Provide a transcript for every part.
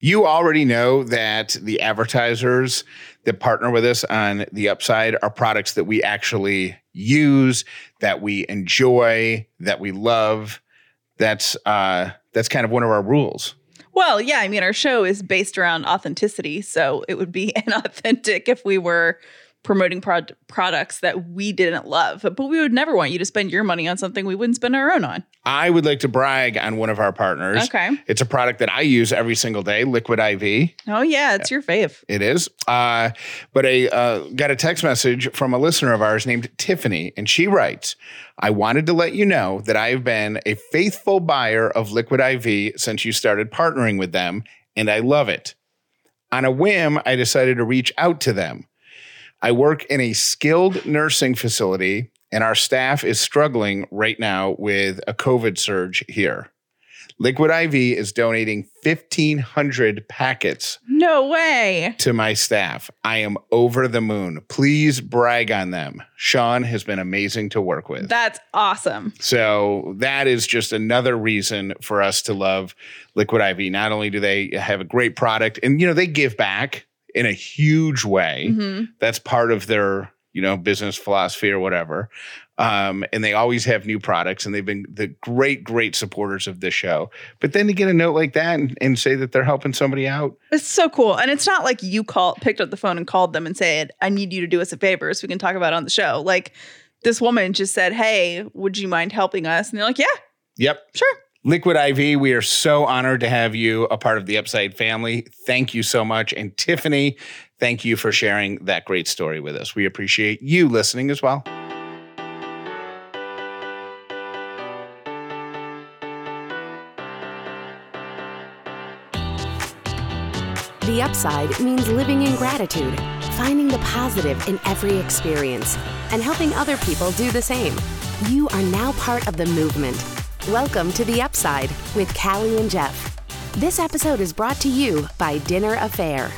You already know that the advertisers that partner with us on the upside are products that we actually use, that we enjoy, that we love. That's uh that's kind of one of our rules. Well, yeah, I mean, our show is based around authenticity, so it would be inauthentic if we were promoting prod- products that we didn't love. But we would never want you to spend your money on something we wouldn't spend our own on. I would like to brag on one of our partners. Okay. It's a product that I use every single day, Liquid IV. Oh yeah, it's your fave. It is. Uh, but I uh, got a text message from a listener of ours named Tiffany, and she writes, I wanted to let you know that I have been a faithful buyer of Liquid IV since you started partnering with them, and I love it. On a whim, I decided to reach out to them. I work in a skilled nursing facility, and our staff is struggling right now with a COVID surge here. Liquid IV is donating 1,500 packets No way. to my staff. I am over the moon. Please brag on them. Sean has been amazing to work with. That's awesome. So that is just another reason for us to love Liquid IV. Not only do they have a great product, and you know they give back in a huge way. hmm That's part of their you know business philosophy or whatever. Um, and they always have new products, and they've been the great, great supporters of this show. But then to get a note like that and, and say that they're helping somebody out, It's so cool. And it's not like you called picked up the phone and called them and said, I need you to do us a favor so we can talk about it on the show. Like this woman just said, Hey, would you mind helping us? And they're like, Yeah, yep, sure. Liquid IV, we are so honored to have you a part of the Upside family. Thank you so much. And Tiffany, thank you for sharing that great story with us. We appreciate you listening as well. The upside means living in gratitude, finding the positive in every experience, and helping other people do the same. You are now part of the movement. Welcome to The Upside with Callie and Jeff. This episode is brought to you by Dinner Affair.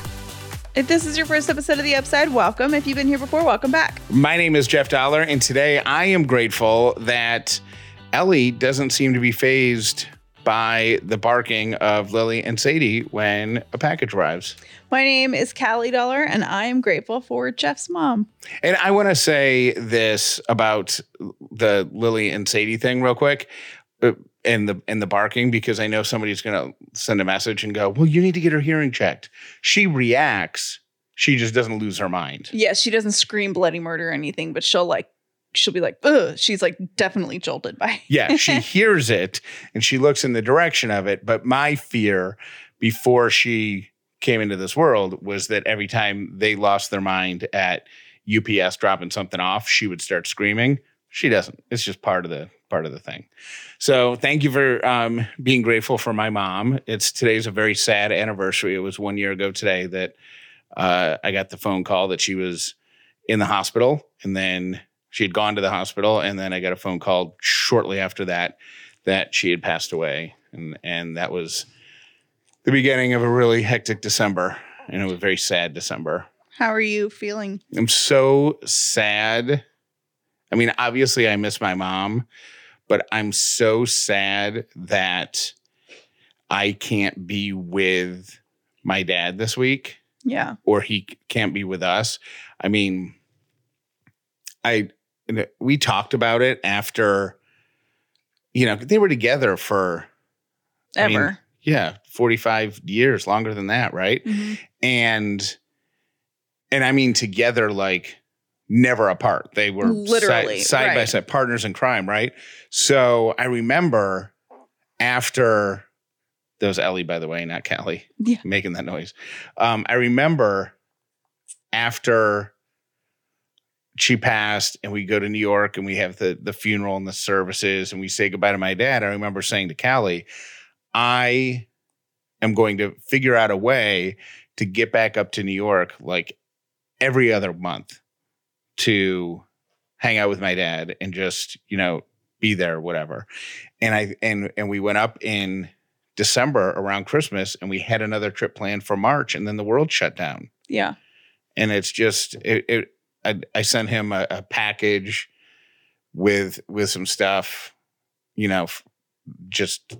If this is your first episode of The Upside, welcome. If you've been here before, welcome back. My name is Jeff Dauler, and today I am grateful that Ellie doesn't seem to be phased by the barking of Lily and Sadie when a package arrives. My name is Callie Dauler, and I am grateful for Jeff's mom. And I want to say this about the Lily and Sadie thing real quick. Uh, And the and the barking because I know somebody's going to send a message and go, "Well, you need to get her hearing checked." She reacts. She just doesn't lose her mind. Yeah, she doesn't scream bloody murder or anything, but she'll like, she'll be like, ugh. She's like definitely jolted by. Yeah, she hears it and she looks in the direction of it. But my fear before she came into this world was that every time they lost their mind at UPS dropping something off, she would start screaming. She doesn't. It's just part of the part of the thing. So thank you for um, being grateful for my mom. It's today's a very sad anniversary. It was one year ago today that uh, I got the phone call that she was in the hospital, and then she had gone to the hospital, and then I got a phone call shortly after that that she had passed away, and and that was the beginning of a really hectic December, and it was a very sad December. How are you feeling? I'm so sad. I mean, obviously, I miss my mom, but I'm so sad that I can't be with my dad this week Yeah. or he can't be with us. I mean, I we talked about it after you know, they were together for I mean, Ever. yeah, 45 years, longer than that, right? Mhm. and and I mean together like never apart. They were Literally, side, side by side partners in crime, right? So I remember after that was Ellie, by the way, not Callie, Yeah. making that noise. Um, I remember after she passed and we go to New York and we have the the funeral and the services and we say goodbye to my dad. I remember saying to Callie, I am going to figure out a way to get back up to New York like every other month to hang out with my dad and just, you know, be there, whatever. And I and and we went up in December around Christmas and we had another trip planned for March and then the world shut down. Yeah. And it's just it, it I, I sent him a, a package with with some stuff, you know, just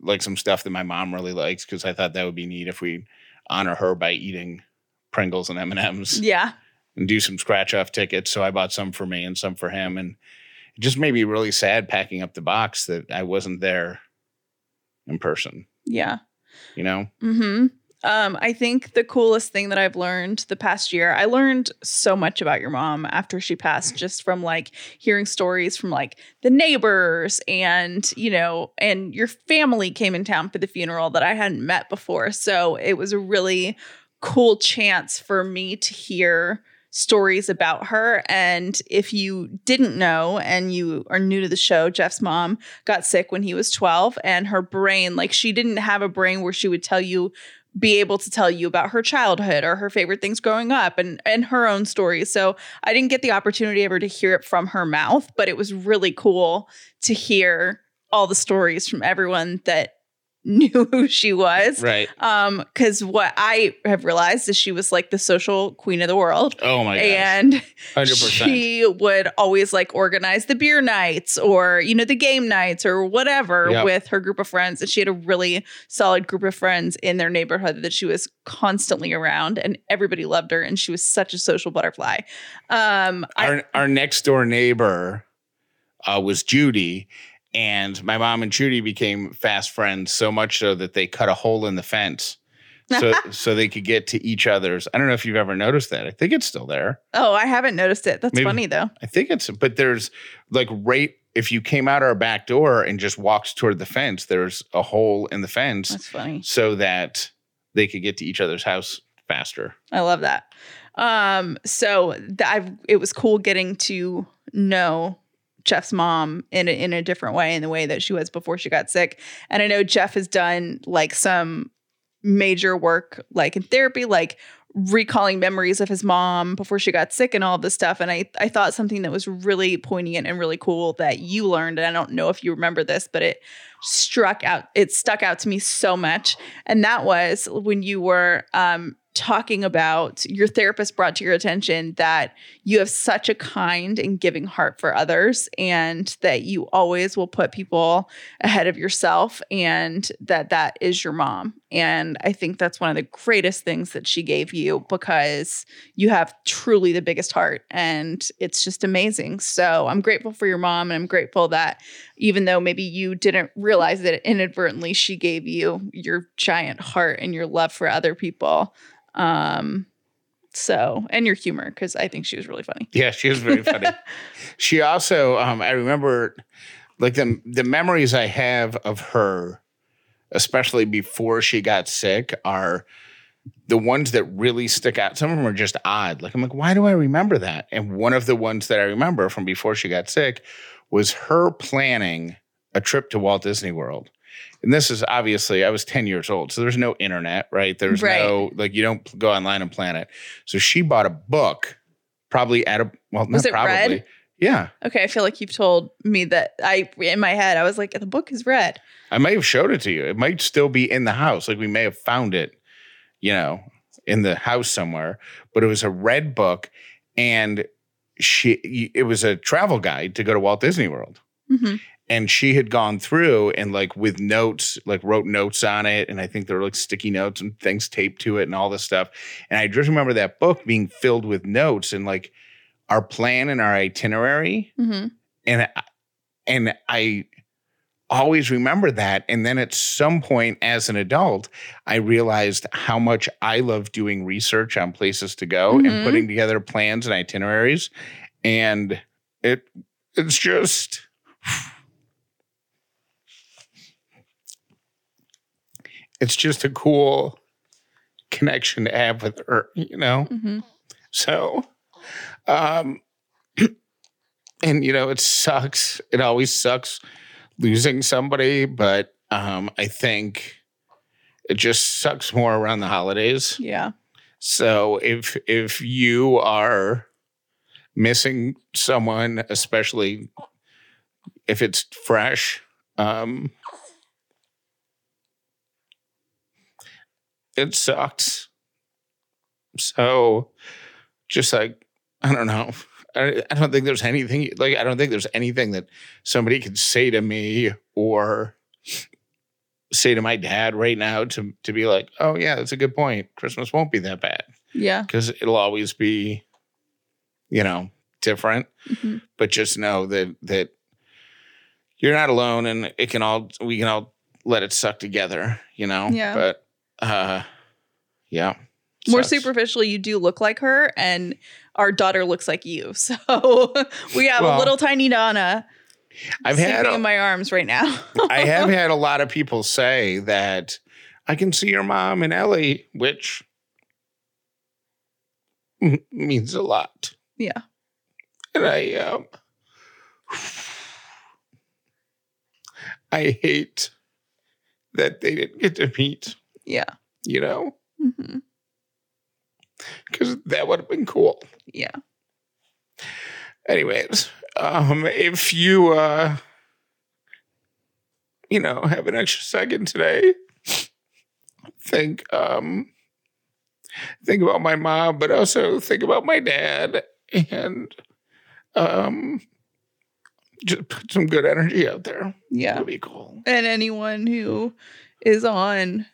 like some stuff that my mom really likes because I thought that would be neat if we honor her by eating Pringles and M and M's Yeah. And do some scratch off tickets. So I bought some for me and some for him, and it just made me really sad packing up the box that I wasn't there in person. Yeah. You know, Hmm. Um, I think the coolest thing that I've learned the past year, I learned so much about your mom after she passed, just from like hearing stories from like the neighbors and, you know, and your family came in town for the funeral that I hadn't met before. So it was a really cool chance for me to hear stories about her. And if you didn't know and you are new to the show, Jeff's mom got sick when he was 12 and her brain, like she didn't have a brain where she would tell you be able to tell you about her childhood or her favorite things growing up and and her own stories. So I didn't get the opportunity ever to hear it from her mouth, but it was really cool to hear all the stories from everyone that knew who she was. right? Um, because what I have realized is she was like the social queen of the world. Oh my gosh, and hundred percent. she would always like organize the beer nights or you know the game nights or whatever Yep. with her group of friends and she had a really solid group of friends in their neighborhood that she was constantly around and everybody loved her and she was such a social butterfly um I, Our our next door neighbor uh, was Judy, and my mom and Judy became fast friends so much so that they cut a hole in the fence. So, so they could get to each other's. I don't know if you've ever noticed that. I think it's still there. oh i haven't noticed it that's Maybe- funny though I think it's, but there's like right if you came out our back door and just walked toward the fence, there's a hole in the fence that's funny so that they could get to each other's house faster. I love that. Um, so th- I've it was cool getting to know Jeff's mom in a, in a different way, in the way that she was before she got sick. And I know Jeff has done like some major work, like in therapy, like recalling memories of his mom before she got sick and all this stuff. And I I thought something that was really poignant and really cool that you learned. And I don't know if you remember this, but it struck out. It stuck out to me so much. And that was when you were um, talking about your therapist brought to your attention that you have such a kind and giving heart for others and that you always will put people ahead of yourself and that that is your mom. And i think that's one of the greatest things that she gave you because you have truly the biggest heart and it's just amazing. So i'm grateful for your mom and i'm grateful that even though maybe you didn't realize that inadvertently she gave you your giant heart and your love for other people. Um so and your humor because i think she was really funny Yeah, she was very funny. she also, um, I remember, like the the memories I have of her, especially before she got sick, are the ones that really stick out. Some of them are just odd. Like I'm like, why do I remember that? And one of the ones that I remember from before she got sick was her planning a trip to Walt Disney World. And this is obviously I was 10 years old, so there's no internet, right? There's Right. no like you don't go online and plan it. So she bought a book, probably at a well, Was not it probably. red? Yeah, okay i feel like you've told me that i in my head i was like the book is red I may have showed it to you. It might still be in the house. Like we may have found it, you know, in the house somewhere. But it was a red book, and she it was a travel guide to go to Walt Disney World. hmm and she had gone through and like with notes like wrote notes on it and i think there were like sticky notes and things taped to it and all this stuff. And i just remember that book being filled with notes and like our plan and our itinerary. Hmm and I- and i always remember that. And then at some point as an adult i realized how much i love doing research on places to go Mhm. and putting together plans and itineraries. And it it's just it's just a cool connection to have with her you know hmm so, um, and you know, it sucks. It always sucks losing somebody, but um, I think it just sucks more around the holidays. yeah So if if you are missing someone, especially if it's fresh, um, it sucks. So just like I don't know. I, I don't think there's anything like I don't think there's anything that somebody could say to me or say to my dad right now to to be like, oh yeah, that's a good point. Christmas won't be that bad Yeah. because it'll always be, you know, different. Mhm. But just know that that you're not alone, and it can all we can all let it suck together. You know. Yeah. But uh, yeah. More Sucks. superficially, you do look like her, and our daughter looks like you. So we have a little tiny Donna I've had in my arms right now. I have had a lot of people say that I can see your mom and Ellie, which m- means a lot. Yeah. And I um I hate that they didn't get to meet, yeah. you know, because that would have been cool. Yeah. Anyways, um, if you uh you know have an extra second today, think um think about my mom, but also think about my dad and um just put some good energy out there. Yeah. That'd be cool. and anyone who is on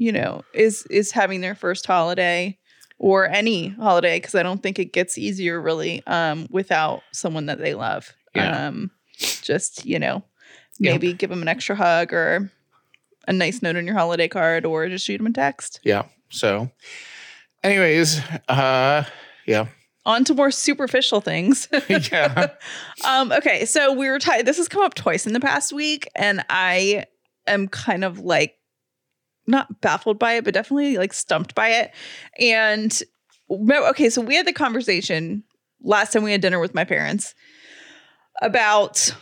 you know is is having their first holiday or any holiday because i don't think it gets easier really um without someone that they love Yeah. um just you know maybe give them an extra hug or a nice note on your holiday card or just shoot them a text Yeah. So anyways, uh yeah. on to more superficial things yeah. um okay so we were tied this has come up twice in the past week and i am kind of like not baffled by it but definitely like stumped by it. And okay so we had the conversation last time we had dinner with my parents about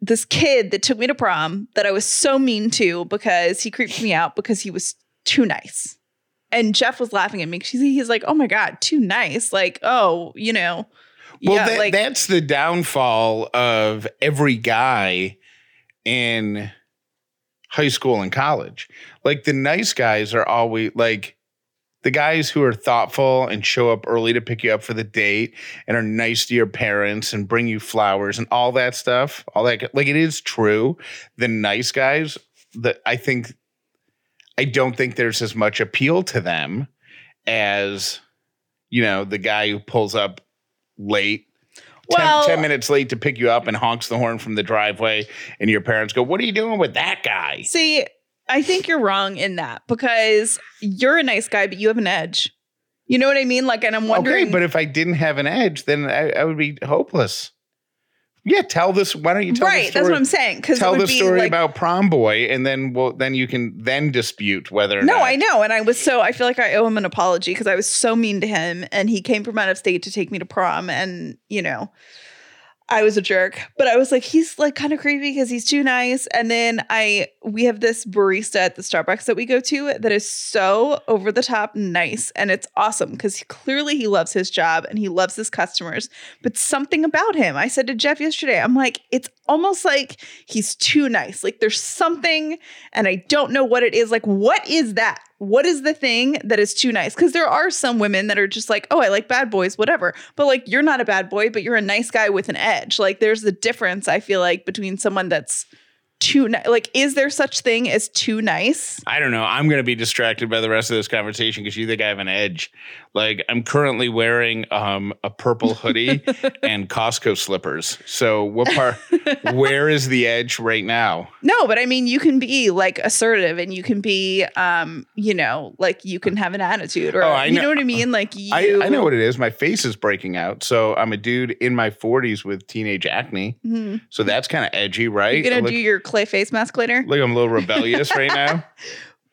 this kid that took me to prom that i was so mean to because he creeped me out because he was too nice. And jeff was laughing at me 'cause he's, he's like oh my god too nice. Like oh you know. Well, yeah, that, like that's the downfall of every guy in high school and college. Like the nice guys are always like the guys who are thoughtful and show up early to pick you up for the date and are nice to your parents and bring you flowers and all that stuff. All that like it is true. The nice guys that I think I don't think there's as much appeal to them as you know the guy who pulls up late 10, 10 minutes late to pick you up and honks the horn from the driveway and your parents go what are you doing with that guy See, I think you're wrong in that because you're a nice guy, but you have an edge. You know what I mean? Like, and I'm wondering. okay but if i didn't have an edge then i, I would be hopeless yeah tell this why don't you tell the story? right, that's what I'm saying. Because tell the story like, about prom boy and then well then you can then dispute whether or not No, not I know, and I was so I feel like I owe him an apology because I was so mean to him, and he came from out of state to take me to prom, and you know. I was a jerk, but I was like, he's like kind of creepy because he's too nice. And then I, we have this barista at the Starbucks that we go to that is so over the top nice. And it's awesome because clearly he loves his job and he loves his customers. But something about him, I said to Jeff yesterday, I'm like, it's almost like he's too nice. Like there's something, and I don't know what it is. Like, what is that? What is the thing that is too nice? Because there are some women that are just like, oh, I like bad boys, whatever. But like, you're not a bad boy, but you're a nice guy with an edge. Like, there's the difference, I feel like, between someone that's too nice. Like, is there such thing as too nice? I don't know. I'm going to be distracted by the rest of this conversation because you think I have an edge. Like I'm currently wearing um, a purple hoodie and Costco slippers. So what part? where is the edge right now? No, but I mean, you can be like assertive and you can be, um, you know, like you can have an attitude or, Oh, I you know know- what I mean? Like, you. I, I know what it is. My face is breaking out. So I'm a dude in my 40s with teenage acne. Mhm. So that's kind of edgy, right? You're going to look, do your clay face mask later? look, I'm a little rebellious right now.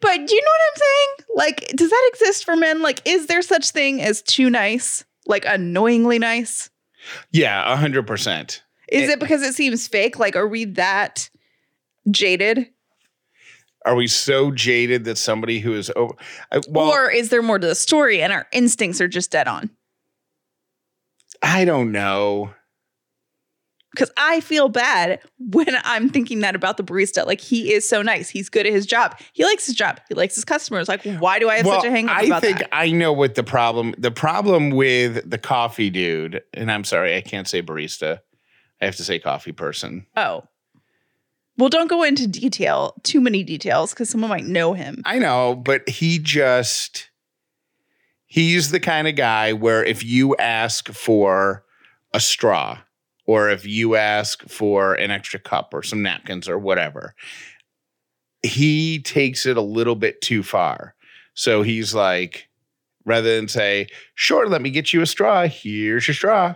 But do you know what I'm saying? Like, does that exist for men? Like, is there such thing as too nice? Like annoyingly nice? Yeah, hundred percent. Is It- it, because it seems fake? Like, are we that jaded? Are we so jaded that somebody who is over? I, well, or is there more to the story and our instincts are just dead on? I don't know. Because I feel bad when I'm thinking that about the barista. Like, he is so nice. He's good at his job. He likes his job. He likes his customers. Like, why do I have well, such a hang up I about think that? I know what the problem. The problem with the coffee dude, and I'm sorry, I can't say barista. I have to say coffee person. Oh. Well, don't go into detail, too many details, because someone might know him. I know, but he just he's the kind of guy where if you ask for a straw or if you ask for an extra cup or some napkins or whatever, he takes it a little bit too far. So he's like, rather than say, sure, let me get you a straw, here's your straw.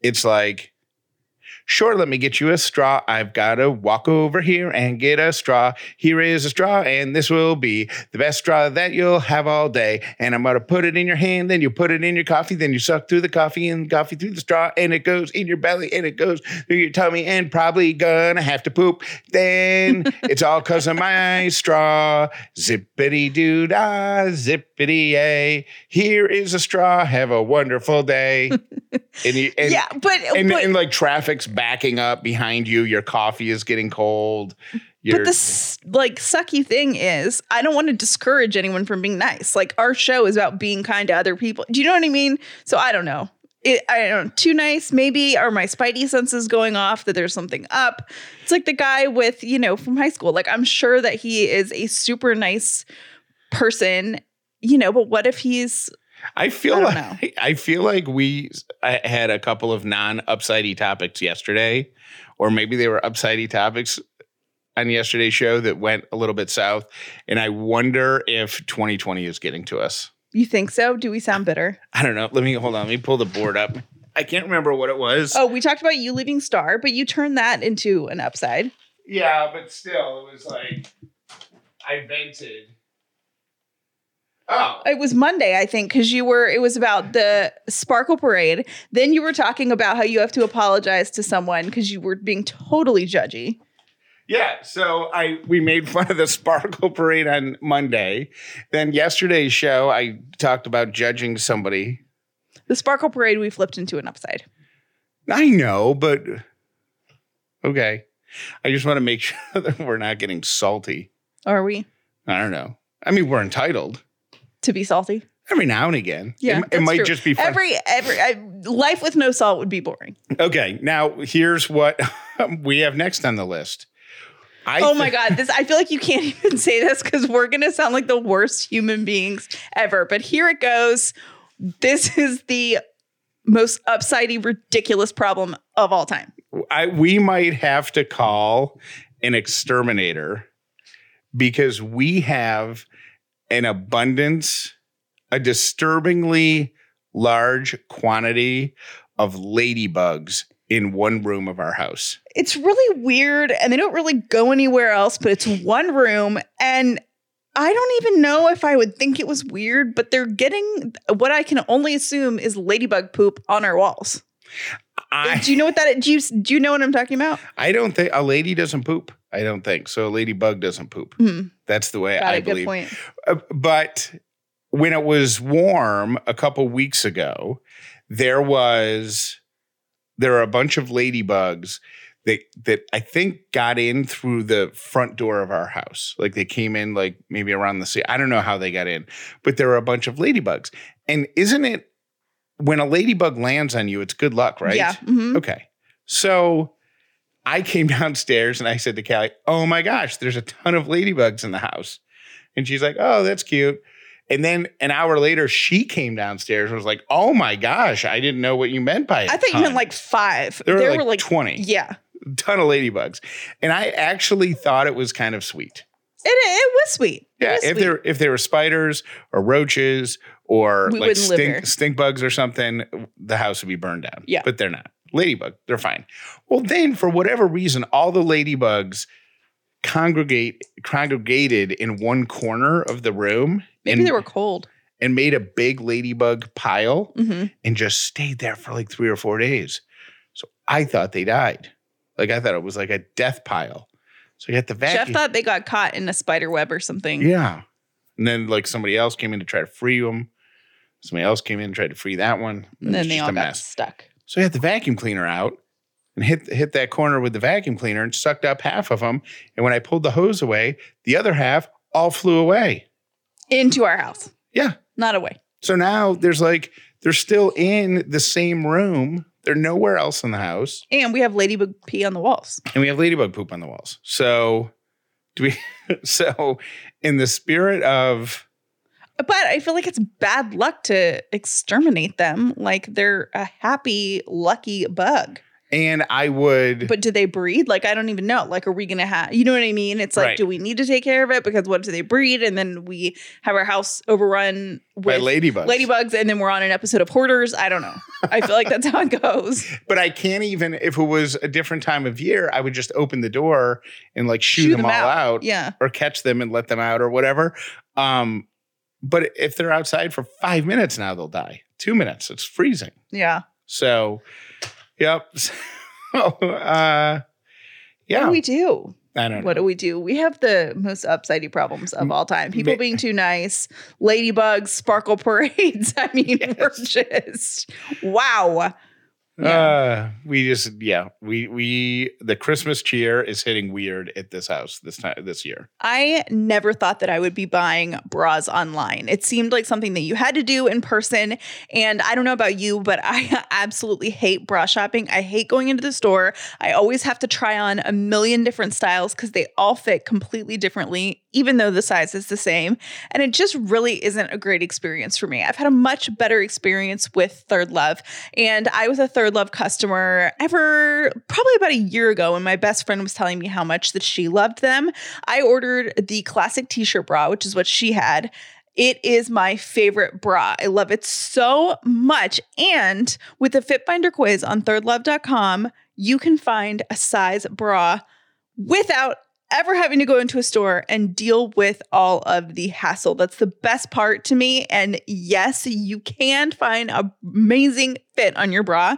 It's like, Sure, let me get you a straw. I've got to walk over here and get a straw. Here is a straw, and this will be the best straw that you'll have all day. And I'm going to put it in your hand, then you put it in your coffee, then you suck through the coffee and coffee through the straw, and it goes in your belly and it goes through your tummy, and probably gonna have to poop. Then it's all because of my straw. Zippity doo dah, zippity a. Here is a straw. Have a wonderful day. and, you, and yeah, but, and, but and like traffic's backing up behind you. Your coffee is getting cold. But this like sucky thing is, I don't want to discourage anyone from being nice. Like our show is about being kind to other people. Do you know what I mean? So I don't know. It, I don't know, too nice. Maybe are my spidey senses going off that there's something up? It's like the guy with you know from high school. Like I'm sure that he is a super nice person, you know. But what if he's I feel I like I feel like we had a couple of non-upsidey topics yesterday, or maybe they were upsidey topics on yesterday's show that went a little bit south. And I wonder if 2020 is getting to us. you think so? Do we sound bitter? I don't know. Let me hold on. Let me pull the board up. I can't remember what it was. Oh, we talked about you leaving Star, but you turned that into an upside. Yeah, but still, it was like I vented. Oh, It was Monday, I think, because you were, it was about the Sparkle Parade. Then you were talking about how you have to apologize to someone because you were being totally judgy. Yeah, so I we made fun of the sparkle parade on Monday. Then yesterday's show, I talked about judging somebody. The Sparkle Parade, we flipped into an upside. I know, but okay. I just want to make sure that we're not getting salty. Are we I don't know. I mean, we're entitled to be salty? every now and again. Yeah, it, it might true. just be fun. Every, every, I, life with no salt would be boring. okay, now here's what we have next on the list. I oh my thi- God. This, I feel like you can't even say this because we're going to sound like the worst human beings ever. But here it goes. This is the most upsidey, ridiculous problem of all time. I we might have to call an exterminator because we have an abundance, a disturbingly large quantity of ladybugs in one room of our house. it's really weird and they don't really go anywhere else, but it's one room. And I don't even know if I would think it was weird, but they're getting what I can only assume is ladybug poop on our walls. I do you know what that do you do you know what I'm talking about? I don't think a lady doesn't poop. I don't think so. A ladybug doesn't poop. Hmm, That's the way got I believe. point. Uh, but when it was warm a couple weeks ago, there was there are a bunch of ladybugs that that I think got in through the front door of our house. Like they came in like maybe around the sea. I don't know how they got in, but there were a bunch of ladybugs. And isn't it when a ladybug lands on you, it's good luck, right? Yeah. mhm. Okay. So I came downstairs and I said to Callie, Oh my gosh, there's a ton of ladybugs in the house. And she's like, Oh, that's cute. And then an hour later, she came downstairs and was like, Oh my gosh, I didn't know what you meant by it. I thought you meant like five. there were like, 20, yeah. ton of ladybugs. And I actually thought it was kind of sweet. It, it was sweet. It Yeah, was if sweet. there if there were spiders or roaches or We like wouldn't live here. stink stink bugs or something, the house would be burned down. Yeah. but they're not. Ladybug, they're fine. Well, then for whatever reason, all the ladybugs congregate congregated in one corner of the room maybe and, they were cold. and made a big ladybug pile hmm and just stayed there for like three or four days. So I thought they died. Like I thought it was like a death pile. So you had the vacuum. Jeff thought they got caught in a spider web or something. Yeah. And then like somebody else came in to try to free them. Somebody else came in and tried to free that one. and then they all got mess. stuck. So I had the vacuum cleaner out and hit hit that corner with the vacuum cleaner and sucked up half of them. And when I pulled the hose away, the other half all flew away. Into our house. Yeah. Not away. So now there's like they're still in the same room, They're nowhere else in the house. And we have ladybug pee on the walls. And we have ladybug poop on the walls. So do we so in the spirit of But I feel like it's bad luck to exterminate them. Like they're a happy, lucky bug. and I would But do they breed? Like I don't even know. Like are we gonna have you know what I mean? It's like, Right. do we need to take care of it? Because what do they breed? And then we have our house overrun by with ladybugs. ladybugs, and then we're on an episode of hoarders. I don't know. I feel like that's how it goes. But I can't even if it was a different time of year, I would just open the door and like shoot, Shoot them, them all out. out. Yeah. or catch them and let them out or whatever. Um, but if they're outside for five minutes now, they'll die. Two minutes, it's freezing. Yeah. So, yep. So, uh, What yeah, do we do? I don't know. What do we do? We have the most upsidey problems of all time. People Ma- being too nice, ladybugs, sparkle parades. I mean, we're just wow. Uh, we just yeah, we we the Christmas cheer is hitting weird at this house this time this year. I never thought that I would be buying bras online. It seemed like something that you had to do in person. And I don't know about you, but I absolutely hate bra shopping. I hate going into the store. I always have to try on a million different styles because they all fit completely differently, even though the size is the same. And it just really isn't a great experience for me. I've had a much better experience with Third Love. And I was a Third Love customer ever probably about a year ago when my best friend was telling me how much that she loved them. I ordered the classic t shirt bra, which is what she had. It is my favorite bra. I love it so much. And with the Fit Finder quiz on thirdlove.com, you can find a size bra without ever having to go into a store and deal with all of the hassle. That's the best part to me. And yes, you can find amazing fit on your bra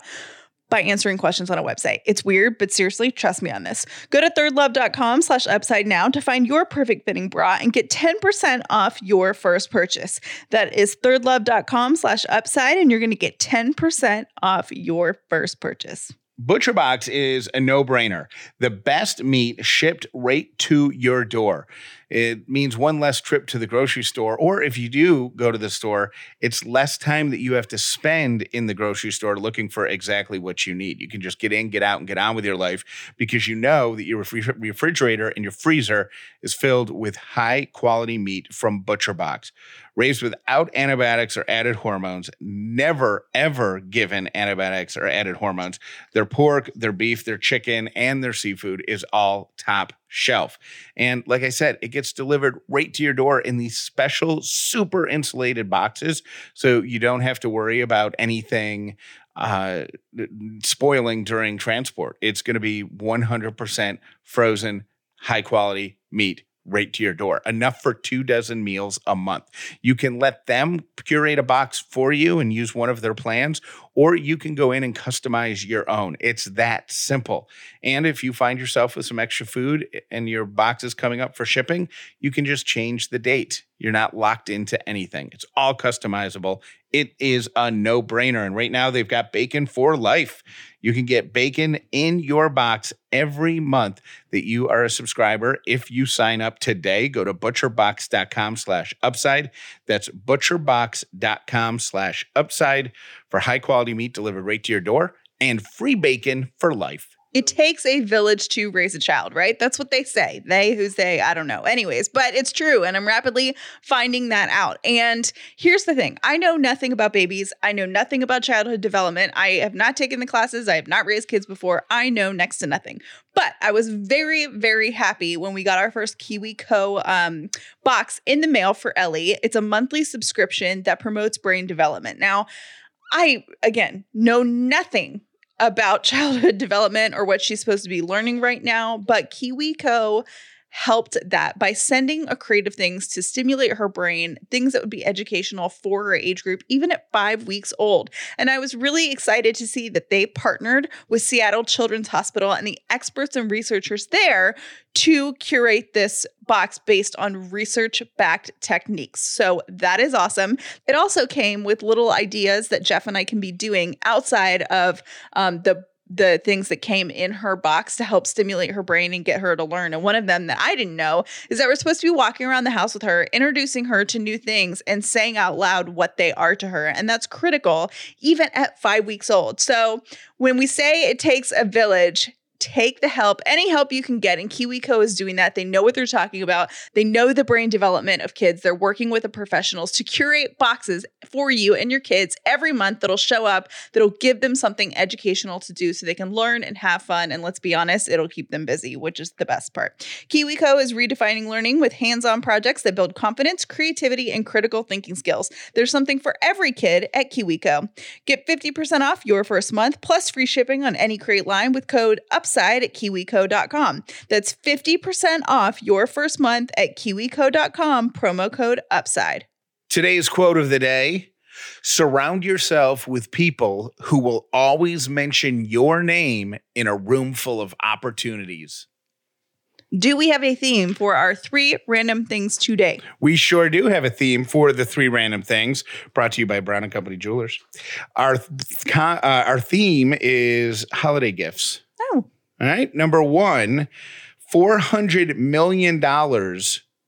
by answering questions on a website. It's weird, but seriously, trust me on this. Go to thirdlove.com slash upside now to find your perfect fitting bra and get 10% off your first purchase. That is thirdlove.com slash upside, and you're going to get 10% off your first purchase. ButcherBox is a no-brainer. The best meat shipped right to your door. It means one less trip to the grocery store, or if you do go to the store, it's less time that you have to spend in the grocery store looking for exactly what you need. You can just get in, get out, and get on with your life because you know that your refrigerator and your freezer is filled with high quality meat from ButcherBox raised without antibiotics or added hormones, never ever given antibiotics or added hormones. Their pork, their beef, their chicken, and their seafood is all top shelf. And like I said, it gets delivered right to your door in these special, super insulated boxes. So you don't have to worry about anything uh, spoiling during transport. It's going to be 100% frozen, high quality meat right to your door, enough for two dozen meals a month. You can let them curate a box for you and use one of their plans, or you can go in and customize your own. It's that simple. And if you find yourself with some extra food and your box is coming up for shipping, you can just change the date. You're not locked into anything. It's all customizable. It is a no brainer. And right now, they've got bacon for life. You can get bacon in your box every month that you are a subscriber. If you sign up today, go to butcherbox.com slash upside. That's butcherbox.com slash upside for high quality meat delivered right to your door and free bacon for life. It takes a village to raise a child, right? That's what they say. They who say, I don't know. Anyways, but it's true. And I'm rapidly finding that out. And here's the thing I know nothing about babies. I know nothing about childhood development. I have not taken the classes. I have not raised kids before. I know next to nothing. But I was very, very happy when we got our first Kiwi Co. Um, box in the mail for Ellie. It's a monthly subscription that promotes brain development. Now, I, again, know nothing about childhood development or what she's supposed to be learning right now, but KiwiCo helped that by sending a creative things to stimulate her brain, things that would be educational for her age group, even at five weeks old. And I was really excited to see that they partnered with Seattle Children's Hospital and the experts and researchers there to curate this box based on research backed techniques. So that is awesome. It also came with little ideas that Jeff and I can be doing outside of um, the the things that came in her box to help stimulate her brain and get her to learn. And one of them that I didn't know is that we're supposed to be walking around the house with her, introducing her to new things and saying out loud what they are to her. And that's critical even at 5 weeks old. So, when we say it takes a village, take the help, any help you can get. And KiwiCo is doing that. They know what they're talking about. They know the brain development of kids. They're working with the professionals to curate boxes for you and your kids every month that'll show up, that'll give them something educational to do so they can learn and have fun. And let's be honest, it'll keep them busy, which is the best part. KiwiCo is redefining learning with hands on projects that build confidence, creativity, and critical thinking skills. There's something for every kid at KiwiCo. Get 50% off your first month plus free shipping on any crate line with code UPSIDE at kiwico.com. That's 50% off your first month at kiwico.com, promo code UPSIDE. Today's quote of the day Surround yourself with people who will always mention your name in a room full of opportunities. Do we have a theme for our three random things today? We sure do have a theme for the three random things brought to you by Brown and Company Jewelers. Our th- uh, our theme is holiday gifts. All right. Number one, $400 million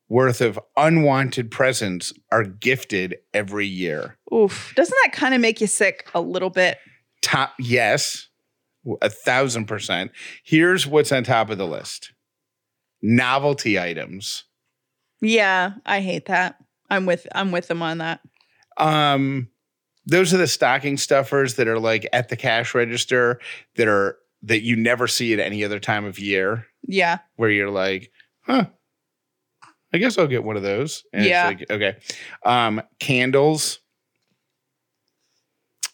worth of unwanted presents are gifted every year. oof. Doesn't that kind of make you sick a little bit? Top, yes, a thousand percent. Here's what's on top of the list novelty items. Yeah, I hate that. I'm with I'm with them on that. Um, those are the stocking stuffers that are like at the cash register that are that you never see at any other time of year. Yeah. where you're like, huh, I guess I'll get one of those. And Yeah. It's like, okay. Um, candles.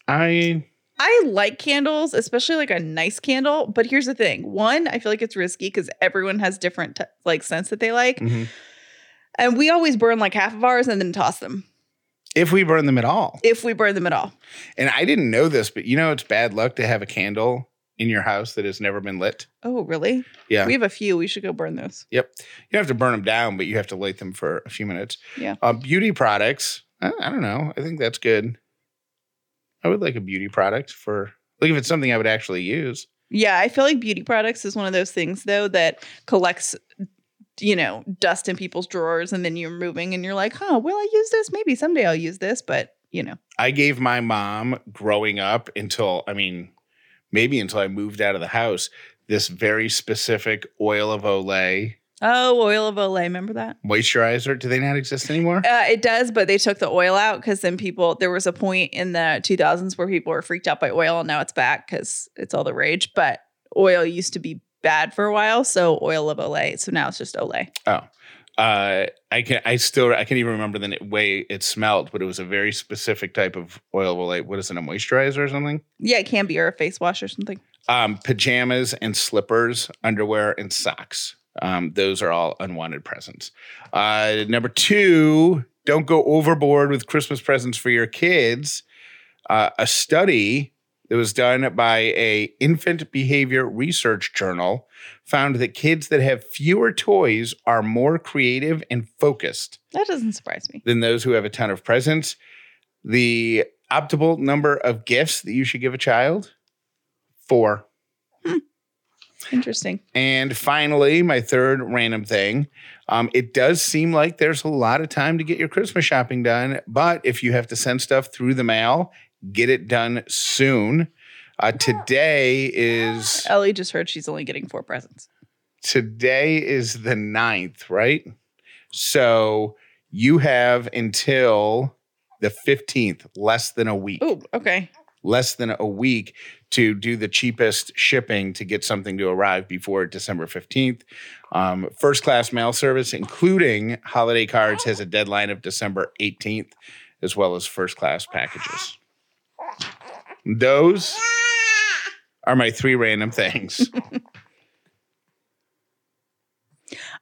I I like candles, especially like a nice candle. But here's the thing: one, I feel like it's risky because everyone has different t- like scents that they like, mhm. and we always burn like half of ours and then toss them if we burn them at all. if we burn them at all. And I didn't know this, but you know it's bad luck to have a candle in your house that has never been lit. Oh, really? Yeah. We have a few. We should go burn those. Yep. You don't have to burn them down, but you have to light them for a few minutes. Yeah. Uh, beauty products. I, I don't know. I think that's good. I would like a beauty product for like if it's something I would actually use. Yeah, I feel like beauty products is one of those things though that collects you know, dust in people's drawers and then you're moving and you're like, "Huh, will I use this? Maybe someday I'll use this." But, you know. I gave my mom growing up until, I mean, maybe until I moved out of the house, this very specific oil of Olay Oh, oil of Olay, remember that? moisturizer. Do they not exist anymore? Uh, it does, but they took the oil out because then people, there was a point in the 2000s where people were freaked out by oil and now it's back because it's all the rage. But oil used to be bad for a while. So oil of Olay. So now it's just Olay. Oh. Uh, I can I still I can't even remember the way it smelled, but it was a very specific type of oil Olay. What is it, a moisturizer or something? Yeah, it can be or a face wash or something. Um, pajamas and slippers, underwear and socks. Um, those are all unwanted presents. Uh, number two, don't go overboard with Christmas presents for your kids. Uh, a study that was done by a infant behavior research journal found that kids that have fewer toys are more creative and focused That doesn't surprise me. than those who have a ton of presents. The optimal number of gifts that you should give a child, four. Interesting. And finally, my third random thing. Um, it does seem like there's a lot of time to get your Christmas shopping done, but if you have to send stuff through the mail, get it done soon. Uh, today is Ellie just heard she's only getting four presents. today is the ninth, right? So you have until the 15th, less than a week. Oh, okay. less than a week to do the cheapest shipping to get something to arrive before December 15th. Um, first class mail service, including holiday cards, has a deadline of December 18th, as well as first class packages. Those are my three random things.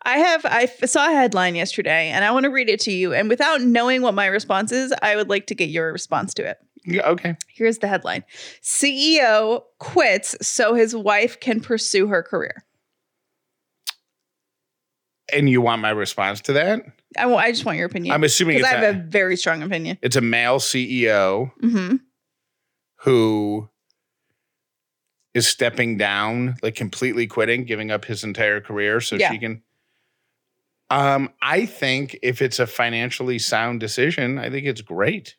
I have I f- saw a headline yesterday and I want to read it to you. And without knowing what my response is, I would like to get your response to it. Yeah, okay. Here's the headline CEO quits so his wife can pursue her career. And you want my response to that? I, just want your opinion. I'm assuming because I have a, a very strong opinion. it's a male CEO hmm who is stepping down, like completely quitting, giving up his entire career so Yeah. she can. Um, I think if it's a financially sound decision, I think it's great.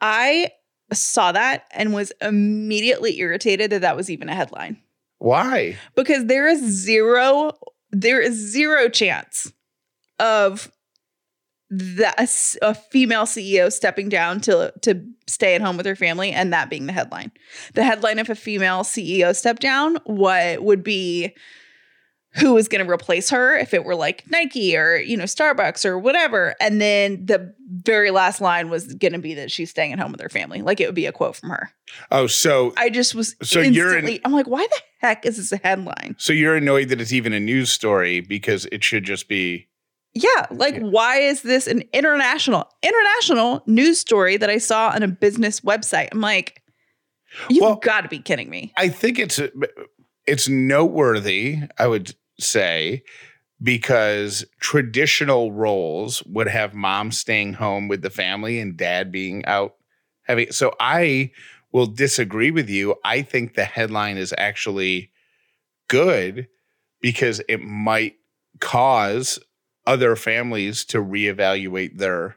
I saw that and was immediately irritated that that was even a headline Why? because there is zero there is zero chance of that a, female CEO stepping down to to stay at home with her family and that being the headline. The headline if a female CEO stepped down what would be who was going to replace her if it were like Nike or you know Starbucks or whatever and then the very last line was going to be that she's staying at home with her family like it would be a quote from her. Oh, so I just was So so you're in- I'm like why the heck is this a headline? so you're annoyed that it's even a news story because it should just be Yeah, like Yeah. why is this an international international news story that I saw on a business website? I'm like, you've Well- got to be kidding me. I think it's uh, it's noteworthy, I would say, because traditional roles would have mom staying home with the family and dad being out having so I will disagree with you. I think the headline is actually good because it might cause other families to reevaluate their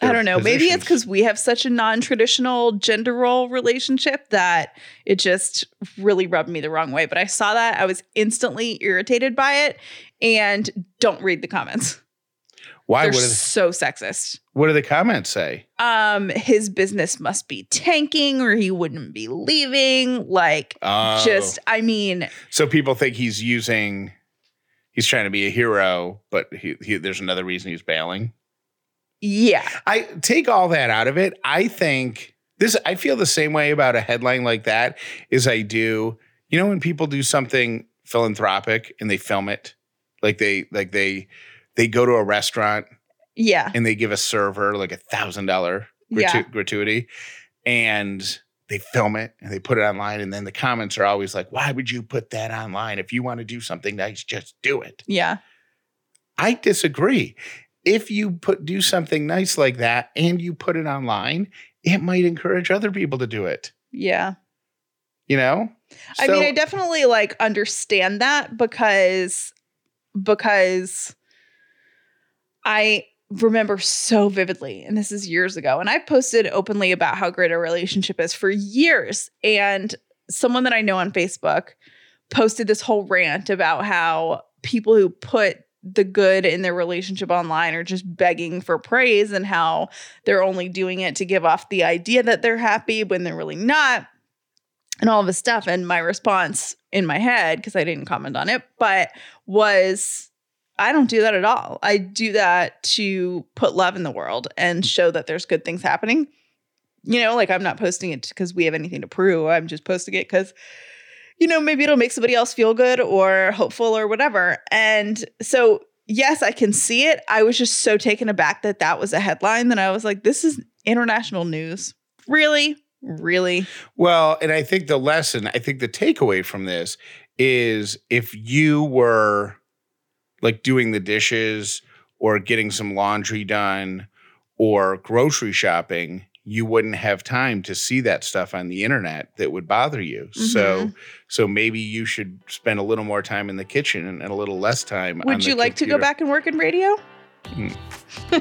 I don't know. Maybe it's because we have such a non-traditional gender role relationship that it just really rubbed me the wrong way. But I saw that I was instantly irritated by it, and don't read the comments. why They're so sexist. what do the comments say? Um, his business must be tanking, or he wouldn't be leaving. Like, Oh. just I mean, So people think he's using, he's trying to be a hero, but he, he, there's another reason he's bailing. yeah. I take all that out of it. I think this, I feel the same way about a headline like that as I do, you know, when people do something philanthropic and they film it, like they, like they, they go to a restaurant Yeah. and they give a server like a thousand dollar Yeah. gratuity and they film it and they put it online and then the comments are always like why would you put that online? If you want to do something nice just do it. Yeah. i disagree. If you put do something nice like that and you put it online it might encourage other people to do it. Yeah. you know? I mean, I definitely like understand that because because I remember so vividly, and this is years ago, and I've posted openly about how great our relationship is for years. And someone that I know on Facebook posted this whole rant about how people who put the good in their relationship online are just begging for praise and how they're only doing it to give off the idea that they're happy when they're really not and all this stuff. And my response in my head, because I didn't comment on it, but was I don't do that at all. I do that to put love in the world and mm. show that there's good things happening. You know, like I'm not posting it because we have anything to prove. I'm just posting it because, you know, maybe it'll make somebody else feel good or hopeful or whatever. And so, yes, I can see it. I was just so taken aback that that was a headline that I was like, this is international news. Really? Really? Well, and I think the lesson, I think the takeaway from this is if you were like doing the dishes or getting some laundry done or grocery shopping, you wouldn't have time to see that stuff on the internet that would bother you. So mm-hmm. so maybe you should spend a little more time in the kitchen and, a little less time on Would you like to go back and work in radio? Hmm.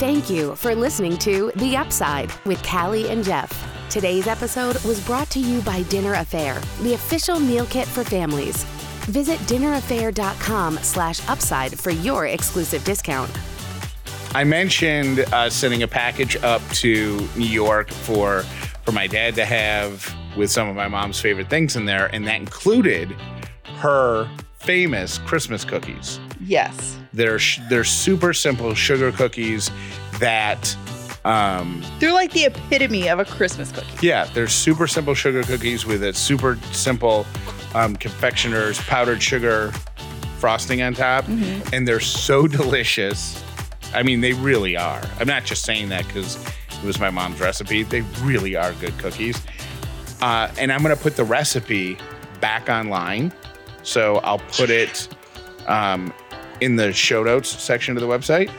Thank you for listening to The Upside with Callie and Jeff. Today's episode was brought to you by Dinner Affair, the official meal kit for families. Visit dinneraffair.com slash upside for your exclusive discount. I mentioned uh, sending a package up to New York for for my dad to have with some of my mom's favorite things in there, and that included her famous Christmas cookies. Yes. They're sh- they're super simple sugar cookies that, um, They're like the epitome of a Christmas cookie. yeah, they're super simple sugar cookies with a super simple um, confectioner's powdered sugar frosting on top, and they're so delicious. I mean, they really are. I'm not just saying that because it was my mom's recipe. They really are good cookies. Uh, and I'm going to put the recipe back online. So I'll put it um, in the show notes section of the website,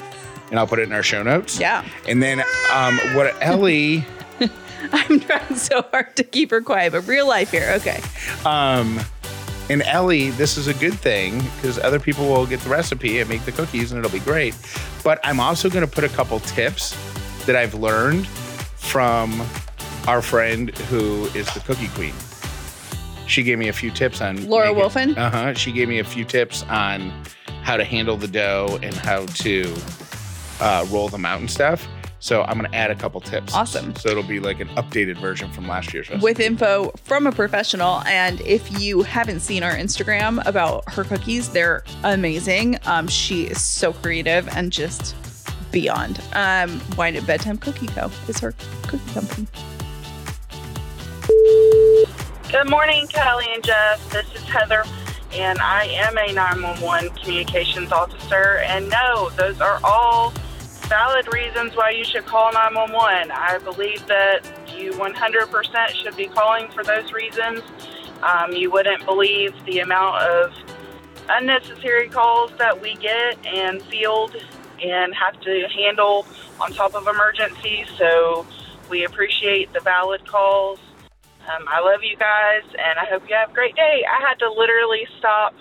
and I'll put it in our show notes. Yeah. And then um, what Ellie I'm trying so hard to keep her quiet, but real life here. Okay. Um, and Ellie, this is a good thing because other people will get the recipe and make the cookies and it'll be great. But I'm also going to put a couple tips that I've learned from our friend who is the cookie queen. She gave me a few tips on Laura Wolfen? Uh huh. She gave me a few tips on how to handle the dough and how to uh, roll them out and stuff. So I'm going to add a couple tips. Awesome. So it'll be like an updated version from last year's recipe. with info from a professional. And if you haven't seen our Instagram about her cookies, they're amazing. Um, she is so creative and just beyond. Um, Wine at Bedtime Cookie Co. is her cookie company. Good morning, Callie and Jeff. This is Heather, and I am a 911 communications officer. And no, those are all valid reasons why you should call 911. I believe that you 100% should be calling for those reasons. Um, you wouldn't believe the amount of unnecessary calls that we get and field and have to handle on top of emergencies. So we appreciate the valid calls. Um, I love you guys, and I hope you have a great day. I had to literally stop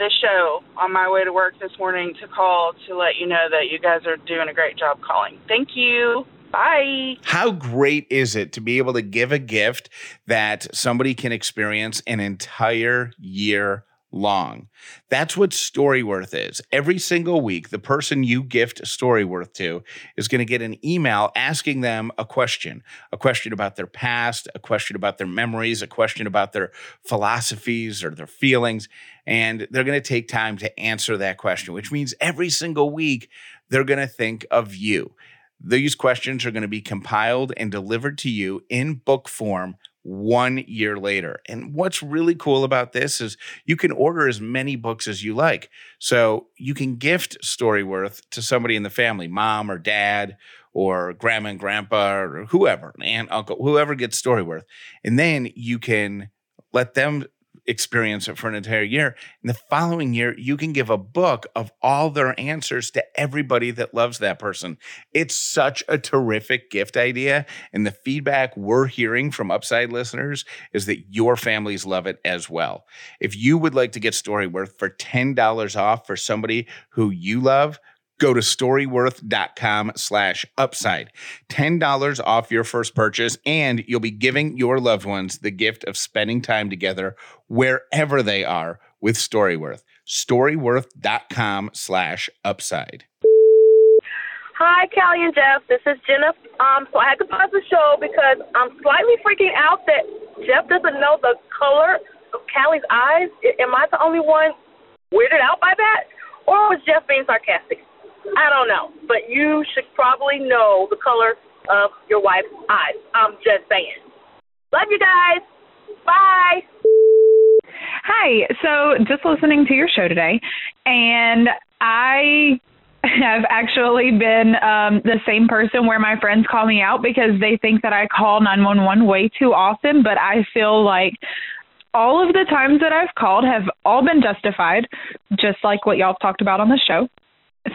the show on my way to work this morning to call to let you know that you guys are doing a great job calling. Thank you. Bye. How great is it to be able to give a gift that somebody can experience an entire year long? That's what Storyworth is. Every single week, the person you gift Storyworth to is going to get an email asking them a question a question about their past, a question about their memories, a question about their philosophies or their feelings. And they're going to take time to answer that question, which means every single week, they're going to think of you. These questions are going to be compiled and delivered to you in book form one year later. And what's really cool about this is you can order as many books as you like. So you can gift Storyworth to somebody in the family, mom or dad or grandma and grandpa or whoever, aunt, uncle, whoever gets Storyworth. And then you can let them experience it for an entire year. And the following year, you can give a book of all their answers to everybody that loves that person. It's such a terrific gift idea. And the feedback we're hearing from Upside listeners is that your families love it as well. If you would like to get Storyworth for $10 off for somebody who you love, go to storyworth.com slash upside $10 off your first purchase and you'll be giving your loved ones the gift of spending time together wherever they are with storyworth storyworth.com slash upside Hi, Callie and Jeff. This is Jenna. Um, so I had to pause the show because I'm slightly freaking out that Jeff doesn't know the color of Callie's eyes. Am I the only one weirded out by that? Or was Jeff being sarcastic? I don't know. But you should probably know the color of your wife's eyes. I'm just saying. Love you guys. Bye. Hi. So just listening to your show today, and I have actually been um, the same person where my friends call me out because they think that I call 911 way too often, but I feel like all of the times that I've called have all been justified, just like what y'all talked about on the show.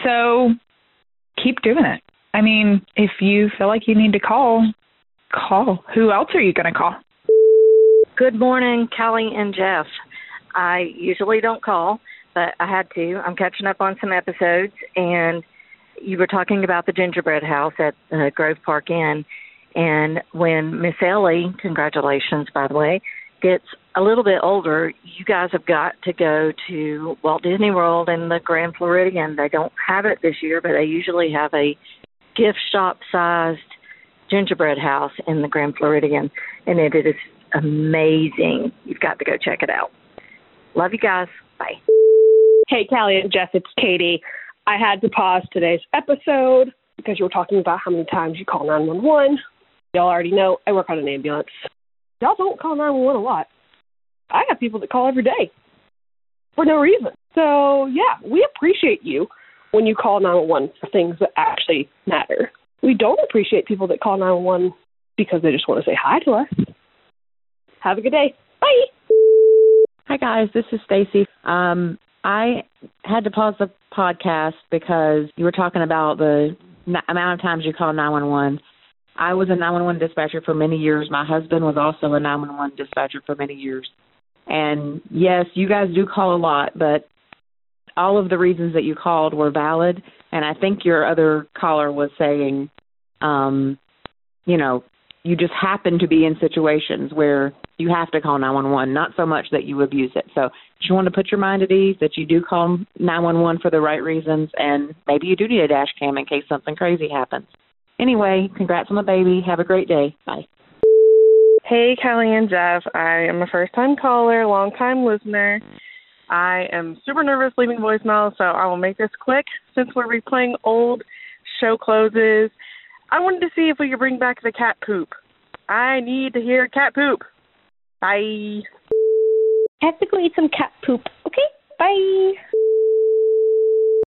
So keep doing it. I mean, if you feel like you need to call, call. Who else are you going to call? Good morning, Callie and Jeff. I usually don't call, but I had to. I'm catching up on some episodes, and you were talking about the gingerbread house at uh, Grove Park Inn. And when Miss Ellie, congratulations, by the way, gets a little bit older, you guys have got to go to Walt Disney World and the Grand Floridian. They don't have it this year, but they usually have a gift shop sized gingerbread house in the Grand Floridian, and it is amazing. You've got to go check it out. Love you guys. Bye. Hey, Callie and Jeff, it's Katie. I had to pause today's episode because you were talking about how many times you call 911. Y'all already know I work on an ambulance. Y'all don't call 911 a lot. I have people that call every day for no reason. So, yeah, we appreciate you when you call 911 for things that actually matter. We don't appreciate people that call 911 because they just want to say hi to us. Have a good day. Bye. Hi guys, this is Stacy. Um, I had to pause the podcast because you were talking about the n- amount of times you call 911, I was a 911 dispatcher for many years. My husband was also a 911 dispatcher for many years. And yes, you guys do call a lot, but all of the reasons that you called were valid. And I think your other caller was saying, um, you know, you just happen to be in situations where you have to call 911, not so much that you abuse it. So just want to put your mind at ease that you do call 911 for the right reasons, and maybe you do need a dash cam in case something crazy happens. Anyway, congrats on the baby. Have a great day. Bye. Hey, Callie and Jeff. I am a first time caller, long time listener. I am super nervous leaving voicemail, so I will make this quick since we're replaying old show closes. I wanted to see if we could bring back the cat poop. I need to hear cat poop. Bye. I have to go eat some cat poop. Okay, bye.